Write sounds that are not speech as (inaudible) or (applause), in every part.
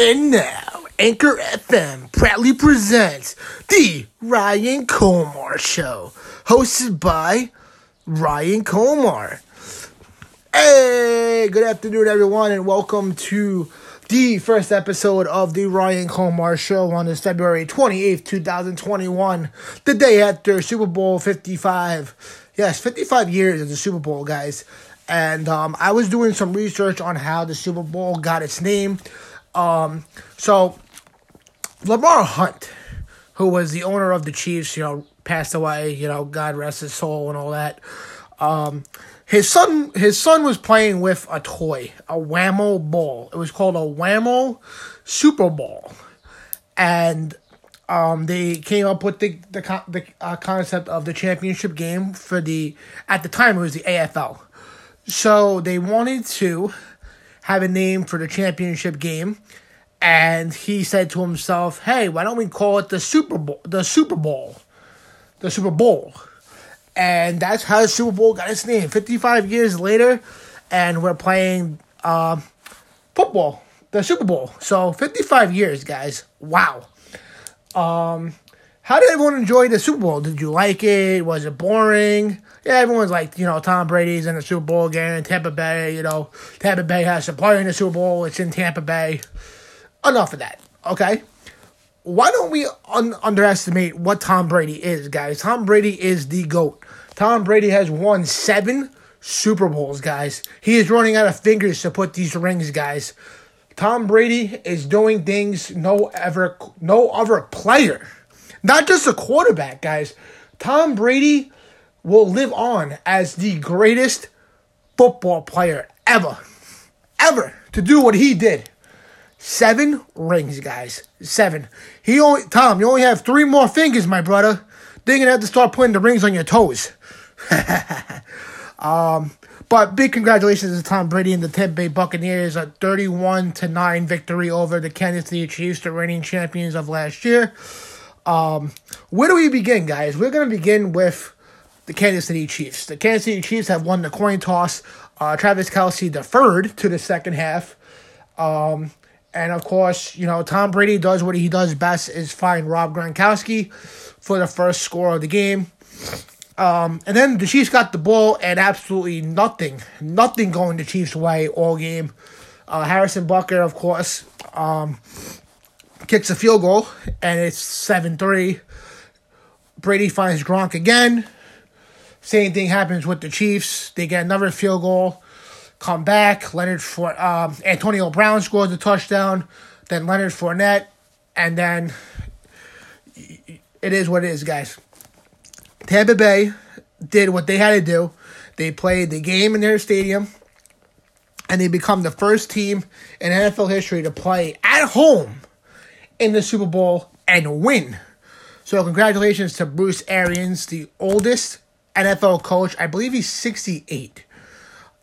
And now, Anchor FM proudly presents The Ryan Colmar Show, hosted by Ryan Colmar. Hey, good afternoon, everyone, and welcome to the first episode of The Ryan Colmar Show on this February 28th, 2021, the day after Super Bowl 55. Yes, 55 years of the Super Bowl, guys. And um, I was doing some research on how the Super Bowl got its name. Um, so Lamar Hunt, who was the owner of the Chiefs, you know, passed away. You know, God rest his soul and all that. Um, his son, his son was playing with a toy, a Wham-O ball. It was called a Wham-O Super Ball, and um, they came up with the the, the uh, concept of the championship game for the at the time it was the AFL. So they wanted to have a name for the championship game, and he said to himself, "Hey, why don't we call it the Super Bowl? The Super Bowl, the Super Bowl." And that's how the Super Bowl got its name. Fifty-five years later, and we're playing uh, football, the Super Bowl. So fifty-five years, guys. Wow. Um, how did everyone enjoy the Super Bowl? Did you like it? Was it boring? Yeah, everyone's like, you know, Tom Brady's in the Super Bowl again. Tampa Bay, you know, Tampa Bay has to play in the Super Bowl. It's in Tampa Bay. Enough of that, okay? Why don't we un- underestimate what Tom Brady is, guys? Tom Brady is the GOAT. Tom Brady has won seven Super Bowls, guys. He is running out of fingers to put these rings, guys. Tom Brady is doing things no ever no other player, not just a quarterback, guys. Tom Brady will live on as the greatest football player ever, ever to do what he did. Seven rings, guys. Seven. He only Tom. You only have three more fingers, my brother. Then gonna have to start putting the rings on your toes. (laughs) um, but big congratulations to Tom Brady and the Tampa Bay Buccaneers. A 31 to 9 victory over the Kansas City Chiefs, the reigning champions of last year. Um, where do we begin, guys? We're going to begin with the Kansas City Chiefs. The Kansas City Chiefs have won the coin toss. Uh, Travis Kelce deferred to the second half. Um, and of course, you know, Tom Brady does what he does best is find Rob Gronkowski for the first score of the game. Um, and then the Chiefs got the ball and absolutely nothing, nothing going the Chiefs' way all game. Uh, Harrison Butker, of course, um, kicks a field goal and it's 7 3. Brady finds Gronk again. Same thing happens with the Chiefs. They get another field goal, come back. Leonard for um, Antonio Brown scores a touchdown. Then Leonard Fournette, and then it is what it is, guys. Tampa Bay did what they had to do. They played the game in their stadium, and they become the first team in NFL history to play at home in the Super Bowl and win. So, congratulations to Bruce Arians, the oldest NFL coach. I believe he's 68.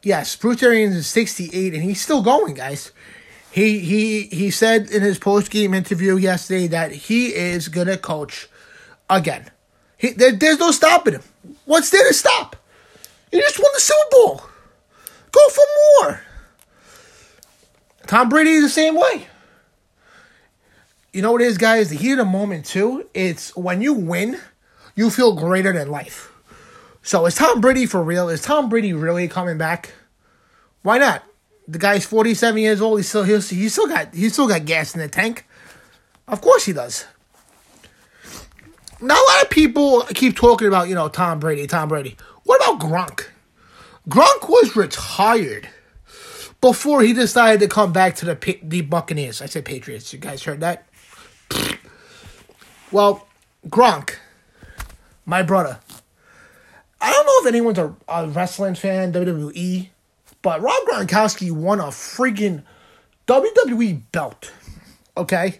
Yes, Bruce Arians is 68, and he's still going, guys. He he he said in his post game interview yesterday that he is gonna coach again. He, there, there's no stopping him. What's there to stop? He just won the Super Bowl. Go for more. Tom Brady is the same way. You know what it is, guys? The heat of the moment, too, it's when you win, you feel greater than life. So is Tom Brady for real? Is Tom Brady really coming back? Why not? The guy's 47 years old. He's still he's, he's still got he's still got gas in the tank. Of course he does. Now a lot of people keep talking about, you know, Tom Brady, Tom Brady. What about Gronk? Gronk was retired before he decided to come back to the the Buccaneers. I said Patriots. You guys heard that? Well, Gronk, my brother. I don't know if anyone's a, a wrestling fan, WWE, but Rob Gronkowski won a freaking WWE belt. Okay?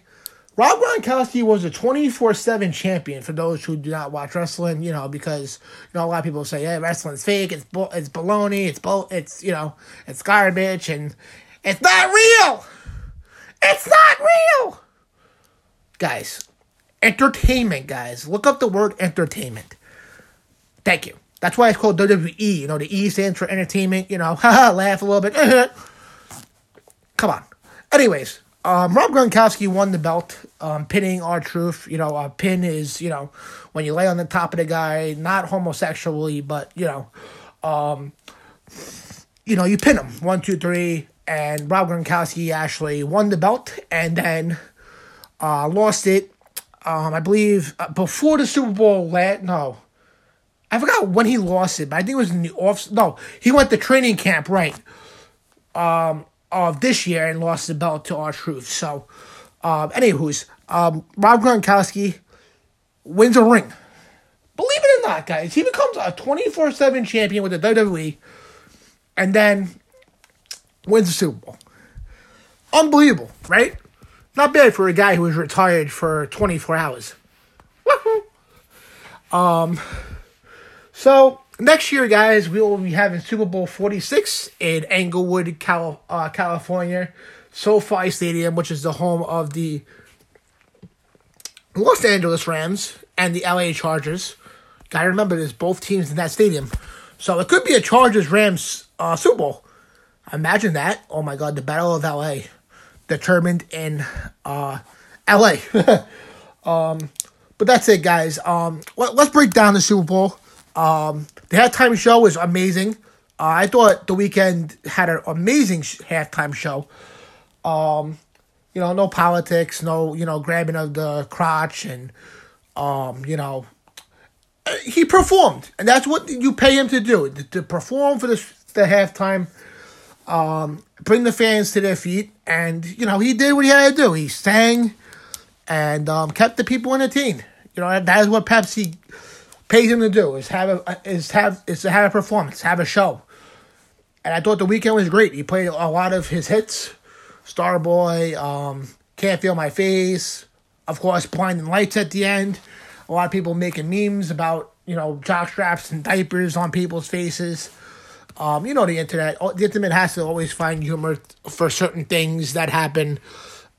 Rob Gronkowski was a 24 7 champion for those who do not watch wrestling, you know, because, you know, a lot of people say, yeah, wrestling's fake, it's, bu- it's baloney, it's, bu- it's, you know, it's garbage, and it's not real! It's not real! Guys, entertainment, guys. Look up the word entertainment. Thank you. That's why it's called WWE. You know, the E stands for entertainment, you know, (laughs) haha, laugh a little bit. (laughs) Come on. Anyways, um, Rob Gronkowski won the belt, um, pinning R-Truth. You know, a pin is you know when you lay on the top of the guy, not homosexually, but you know, um, you know, you pin him one, two, three, and Rob Gronkowski actually won the belt and then uh, lost it. Um, I believe uh, before the Super Bowl. Last, no, I forgot when he lost it, but I think it was in the off. No, he went to training camp right um, of this year and lost the belt to R-Truth. So, um, anywho's, um, Rob Gronkowski wins a ring. Believe it or not, guys, he becomes a 24 7 champion with the WWE and then wins the Super Bowl. Unbelievable, right? Not bad for a guy who was retired for 24 hours. Woohoo! Um, so next year, guys, we will be having Super Bowl 46 in Englewood, Cal- uh, California, SoFi Stadium, which is the home of the Los Angeles Rams and the LA Chargers. Gotta remember, there's both teams in that stadium. So it could be a Chargers Rams uh, Super Bowl. Imagine that. Oh my God, the Battle of LA determined in uh, LA. (laughs) um, but that's it, guys. Um, let, us break down the Super Bowl. Um, the halftime show was amazing. Uh, I thought the Weeknd had an amazing sh- halftime show. Um, you know, no politics, no you know grabbing of the crotch, and um, you know, he performed, and that's what you pay him to do to, to perform for the the halftime, um, bring the fans to their feet, and you know he did what he had to do. He sang and um, kept the people entertained. You know that is what Pepsi pays him to do is have a is have is to have a performance, have a show. And I thought the Weeknd was great. He played a lot of his hits, Starboy, um, Can't Feel My Face, of course, Blinding Lights at the end. A lot of people making memes about you know jock straps and diapers on people's faces. Um, you know the internet. The internet has to always find humor for certain things that happen,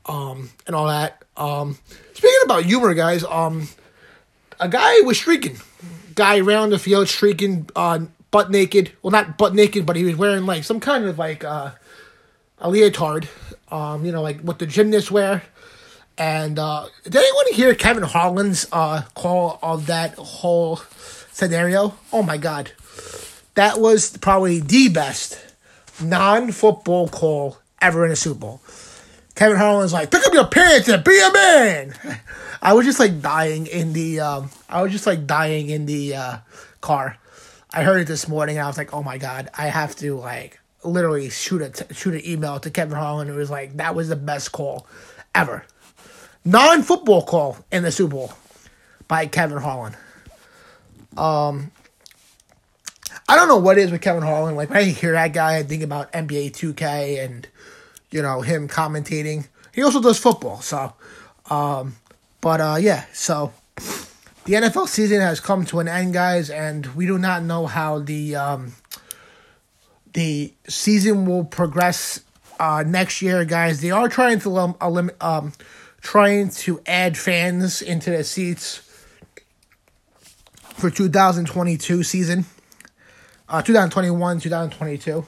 um, and all that. Um, speaking about humor, guys, um, a guy was streaking guy around the field streaking uh, butt naked. Well, not butt naked, but he was wearing like some kind of like uh, a leotard. Um, you know, like what the gymnasts wear. And uh, did anyone hear Kevin Harlan's uh, call of that whole scenario? Oh my god, that was probably the best non-football call ever in a Super Bowl. Kevin Harlan's like, pick up your pants and be a man. (laughs) I was just like dying in the um, I was just like dying in the uh, car. I heard it this morning. and I was like, oh my god, I have to like literally shoot a t- shoot an email to Kevin Harlan. It was like that was the best call ever, non football call in the Super Bowl by Kevin Harlan. Um, I don't know what is with Kevin Harlan. Like when I hear that guy, I think about NBA 2K and you know him commentating. He also does football, so um, but uh, yeah, so the NFL season has come to an end, guys, and we do not know how the um, the season will progress uh, next year, guys. They are trying to um, um trying to add fans into the seats for 2022 season, uh, 2021, 2022,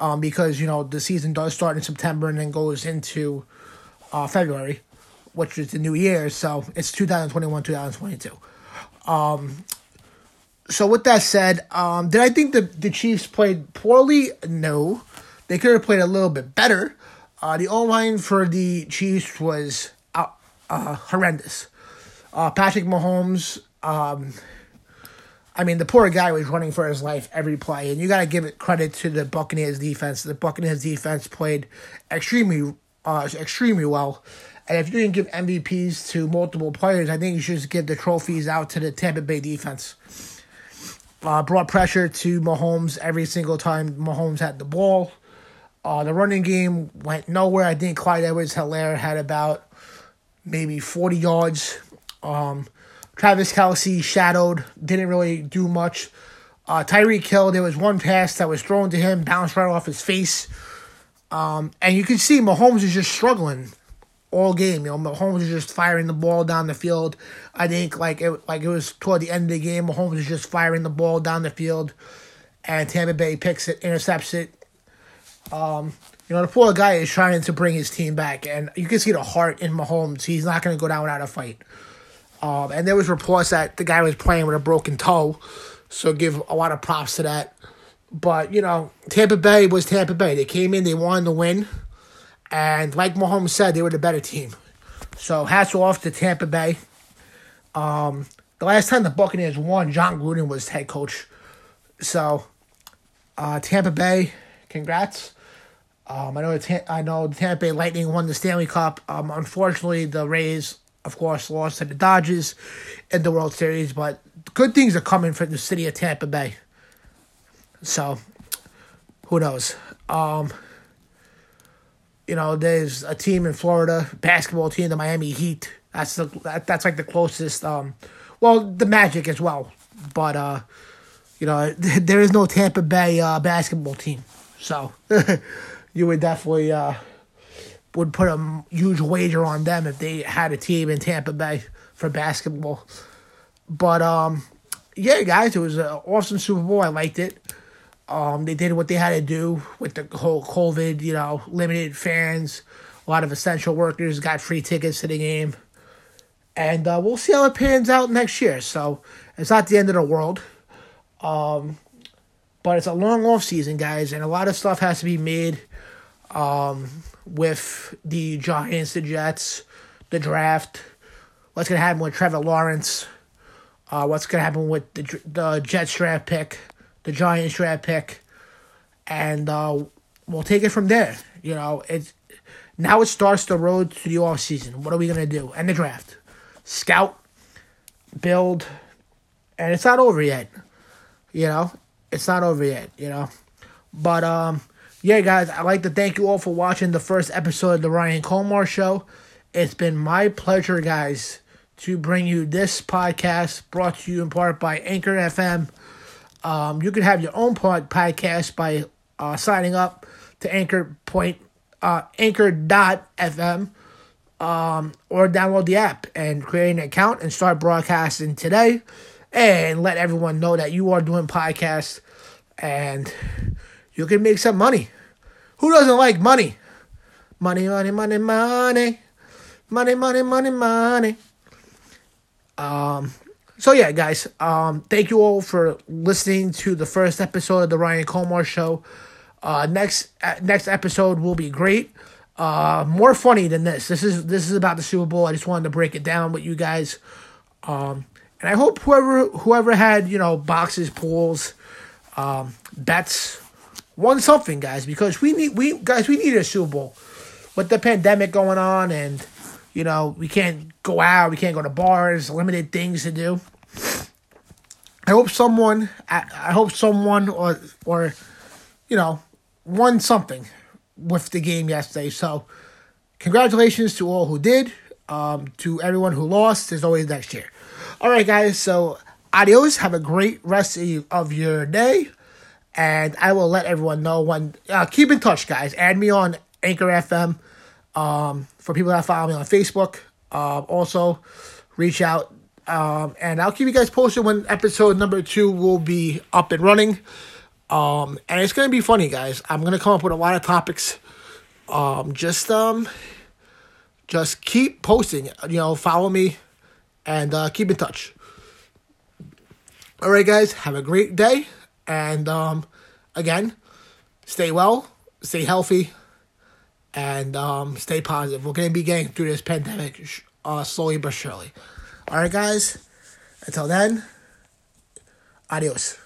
um, because you know the season does start in September and then goes into uh, February which is the new year. So it's 2021, 2022. Um, so with that said, um, did I think the, the Chiefs played poorly? No. They could have played a little bit better. Uh, the O line for the Chiefs was uh, uh, horrendous. Uh, Patrick Mahomes, um, I mean, the poor guy was running for his life every play, and you got to give it credit to the Buccaneers defense. The Buccaneers defense played extremely, uh, extremely well. And if you can give MVPs to multiple players, I think you should just give the trophies out to the Tampa Bay defense. Uh, brought pressure to Mahomes every single time Mahomes had the ball. Uh, the running game went nowhere. I think Clyde Edwards Helaire had about maybe 40 yards. Um, Travis Kelce shadowed, didn't really do much. Uh, Tyreek Hill, there was one pass that was thrown to him, bounced right off his face. Um, and you can see Mahomes is just struggling all game. You know, Mahomes is just firing the ball down the field. I think like it like it was toward the end of the game, Mahomes is just firing the ball down the field, and Tampa Bay picks it, intercepts it. Um, You know, the poor guy is trying to bring his team back, and you can see the heart in Mahomes. He's not going to go down without a fight. Um, and there was reports that the guy was playing with a broken toe, so give a lot of props to that. But you know, Tampa Bay was Tampa Bay. They came in, they wanted to win, and like Mahomes said, they were the better team. So hats off to Tampa Bay. Um, the last time the Buccaneers won, Jon Gruden was head coach. So, uh, Tampa Bay, congrats. Um, I know the I know the Tampa Bay Lightning won the Stanley Cup. Um, unfortunately, the Rays, of course, lost to the Dodgers in the World Series. But good things are coming for the city of Tampa Bay. So, who knows? Um, you know, there's a team in Florida, basketball team, the Miami Heat. That's the that, that's like the closest. Um, well, the Magic as well, but uh, you know, (laughs) there is no Tampa Bay uh, basketball team, so (laughs) you would definitely uh, would put a huge wager on them if they had a team in Tampa Bay for basketball. But um, yeah, guys, it was an awesome Super Bowl. I liked it. Um, they did what they had to do with the whole COVID, you know, limited fans. A lot of essential workers got free tickets to the game. And uh, we'll see how it pans out next year. So it's not the end of the world. Um, but it's a long off season, guys, and a lot of stuff has to be made um, with the Giants, the Jets, the draft. What's gonna happen with Trevor Lawrence? Uh, what's gonna happen with the the Jets draft pick? the Giants draft pick, and uh, we'll take it from there. You know, it's now it starts the road to the off season. What are we gonna do? And the draft, scout, build, and it's not over yet. You know, it's not over yet. You know, but um, yeah, guys, I'd like to thank you all for watching the first episode of the Ryan Colmar Show. It's been my pleasure, guys, to bring you this podcast brought to you in part by Anchor FM um, you can have your own pod- podcast by uh, signing up to Anchor Point uh, Anchor.fm um, or download the app and create an account and start broadcasting today and let everyone know that you are doing podcasts and you can make some money. Who doesn't like money? Money, money, money, money. Money, money, money, money. Um, so yeah, guys, um, thank you all for listening to the first episode of the Ryan Colmar Show. Uh, next uh, next episode will be great. Uh, more funny than this. This is this is about the Super Bowl. I just wanted to break it down with you guys. Um, and I hope whoever whoever had you know boxes, pools, um, bets, won something, guys. Because we need we guys we need a Super Bowl with the pandemic going on and you know, we can't go out, we can't go to bars, limited things to do. I hope someone, I, I hope someone or or, you know, won something with the game yesterday. So, congratulations to all who did. Um, to everyone who lost, there's always next year. All right, guys. So, adios. Have a great rest of your day. And I will let everyone know when. Uh, keep in touch, guys. Add me on Anchor FM. Um, for people that follow me on Facebook, uh, also reach out. Um, and I'll keep you guys posted when episode number two will be up and running. Um, and it's gonna be funny, guys. I'm gonna come up with a lot of topics. Um, just um, just keep posting. You know, follow me, and uh, keep in touch. All right, guys. Have a great day, and um, again, stay well, stay healthy and um, stay positive. We're going to be getting through this pandemic uh, slowly but surely. All right, guys. Until then, adios.